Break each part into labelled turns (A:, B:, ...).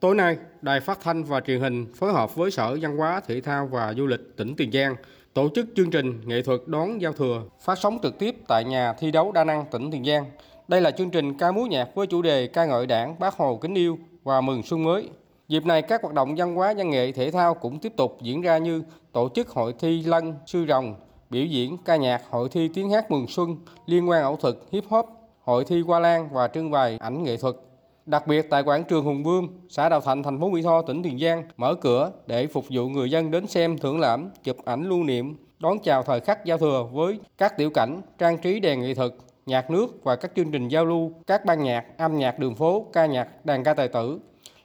A: Tối nay, Đài Phát thanh và Truyền hình phối hợp với Sở Văn hóa, Thể thao và Du lịch tỉnh Tiền Giang tổ chức chương trình nghệ thuật đón giao thừa phát sóng trực tiếp tại nhà thi đấu đa năng tỉnh Tiền Giang. Đây là chương trình ca múa nhạc với chủ đề ca ngợi Đảng, Bác Hồ kính yêu và mừng xuân mới. Dịp này các hoạt động văn hóa, văn nghệ, thể thao cũng tiếp tục diễn ra như tổ chức hội thi lân, sư rồng, biểu diễn ca nhạc, hội thi tiếng hát mừng xuân, liên quan ảo thực, hip hop, hội thi hoa lan và trưng bày ảnh nghệ thuật. Đặc biệt tại quảng trường Hùng Vương, xã Đào Thạnh, thành phố Mỹ Tho, tỉnh Tiền Giang mở cửa để phục vụ người dân đến xem thưởng lãm, chụp ảnh lưu niệm, đón chào thời khắc giao thừa với các tiểu cảnh, trang trí đèn nghệ thuật, nhạc nước và các chương trình giao lưu, các ban nhạc, âm nhạc đường phố, ca nhạc, đàn ca tài tử.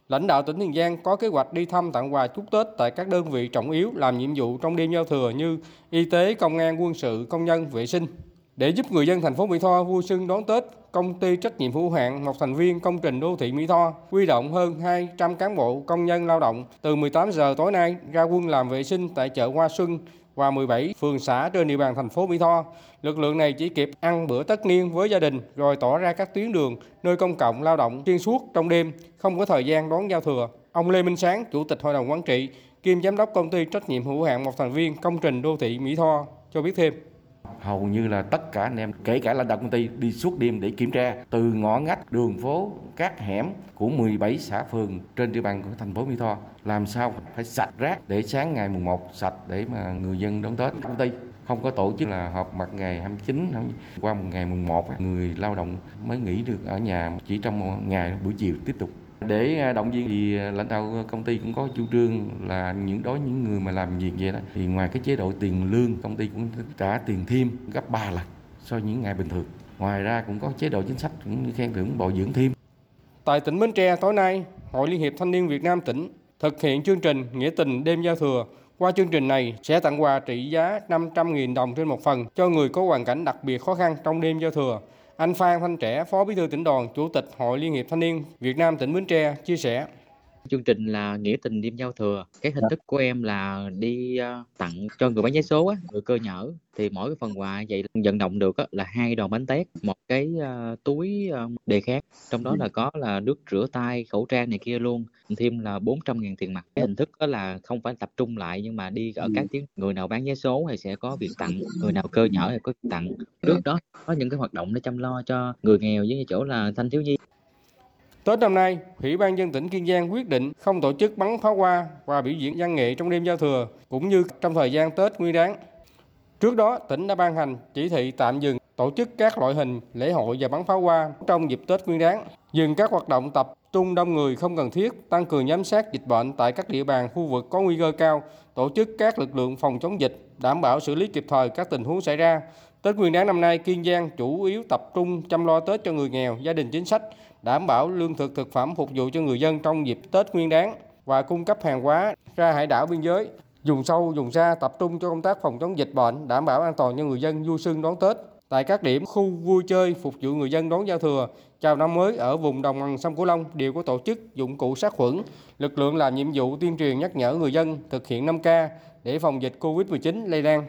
A: Lãnh đạo tỉnh Tiền Giang có kế hoạch đi thăm tặng quà chúc Tết tại các đơn vị trọng yếu làm nhiệm vụ trong đêm giao thừa như y tế, công an, quân sự, công nhân, vệ sinh. Để giúp người dân thành phố Mỹ Tho vui xuân đón Tết, công ty trách nhiệm hữu hạn một thành viên công trình đô thị Mỹ Tho huy động hơn 200 cán bộ công nhân lao động từ 18 giờ tối nay ra quân làm vệ sinh tại chợ Hoa Xuân và 17 phường xã trên địa bàn thành phố Mỹ Tho. Lực lượng này chỉ kịp ăn bữa tất niên với gia đình rồi tỏ ra các tuyến đường, nơi công cộng lao động xuyên suốt trong đêm, không có thời gian đón giao thừa. Ông Lê Minh Sáng, Chủ tịch Hội đồng Quản trị, kiêm Giám đốc công ty trách nhiệm hữu hạn một thành viên công trình đô thị Mỹ Tho cho biết thêm
B: hầu như là tất cả anh em, kể cả lãnh đạo công ty, đi suốt đêm để kiểm tra. Từ ngõ ngách, đường phố, các hẻm của 17 xã phường trên địa bàn của thành phố Mỹ Tho. Làm sao phải sạch rác để sáng ngày mùng 1 sạch để mà người dân đón Tết. Công ty không có tổ chức là họp mặt ngày 29 qua một ngày mùng 1 người lao động mới nghỉ được ở nhà. Chỉ trong một ngày, buổi chiều tiếp tục để à, động viên thì à, lãnh đạo à, công ty cũng có chủ trương là những đối những người mà làm việc vậy đó, thì ngoài cái chế độ tiền lương, công ty cũng trả tiền thêm gấp 3 lần so với những ngày bình thường. Ngoài ra cũng có chế độ chính sách cũng như khen thưởng bồi dưỡng thêm.
A: Tại tỉnh Bến Tre, tối nay, Hội Liên hiệp Thanh niên Việt Nam tỉnh thực hiện chương trình Nghĩa tình đêm giao thừa. Qua chương trình này sẽ tặng quà trị giá 500.000 đồng trên một phần cho người có hoàn cảnh đặc biệt khó khăn trong đêm giao thừa. Anh Phan Thanh Trẻ, Phó Bí thư tỉnh đoàn, Chủ tịch Hội Liên hiệp Thanh niên Việt Nam tỉnh Bến Tre chia sẻ.
C: Chương trình là nghĩa tình đêm giao thừa. Cái hình thức của em là đi uh, tặng cho người bán vé số á, người cơ nhở thì mỗi cái phần quà vậy vận động được á, là hai đòn bánh tét, một cái uh, túi uh, đề khác, trong đó là có là nước rửa tay, khẩu trang này kia luôn, thêm là 400 ngàn tiền mặt. Cái hình thức đó là không phải tập trung lại nhưng mà đi ở các tiếng người nào bán vé số thì sẽ có việc tặng, người nào cơ nhở thì có việc tặng. Trước đó có những cái hoạt động để chăm lo cho người nghèo với chỗ là thanh thiếu nhi.
A: Tết năm nay, Ủy ban dân tỉnh Kiên Giang quyết định không tổ chức bắn pháo hoa và biểu diễn văn nghệ trong đêm giao thừa cũng như trong thời gian Tết Nguyên đán. Trước đó, tỉnh đã ban hành chỉ thị tạm dừng tổ chức các loại hình lễ hội và bắn pháo hoa trong dịp Tết Nguyên đán, dừng các hoạt động tập trung đông người không cần thiết, tăng cường giám sát dịch bệnh tại các địa bàn khu vực có nguy cơ cao, tổ chức các lực lượng phòng chống dịch, đảm bảo xử lý kịp thời các tình huống xảy ra. Tết Nguyên đán năm nay, Kiên Giang chủ yếu tập trung chăm lo Tết cho người nghèo, gia đình chính sách, đảm bảo lương thực thực phẩm phục vụ cho người dân trong dịp Tết Nguyên đán và cung cấp hàng hóa ra hải đảo biên giới, dùng sâu, dùng xa tập trung cho công tác phòng chống dịch bệnh, đảm bảo an toàn cho người dân du xuân đón Tết. Tại các điểm khu vui chơi phục vụ người dân đón giao thừa, chào năm mới ở vùng đồng bằng sông Cửu Long đều có tổ chức dụng cụ sát khuẩn. Lực lượng làm nhiệm vụ tuyên truyền nhắc nhở người dân thực hiện 5K để phòng dịch Covid-19 lây lan.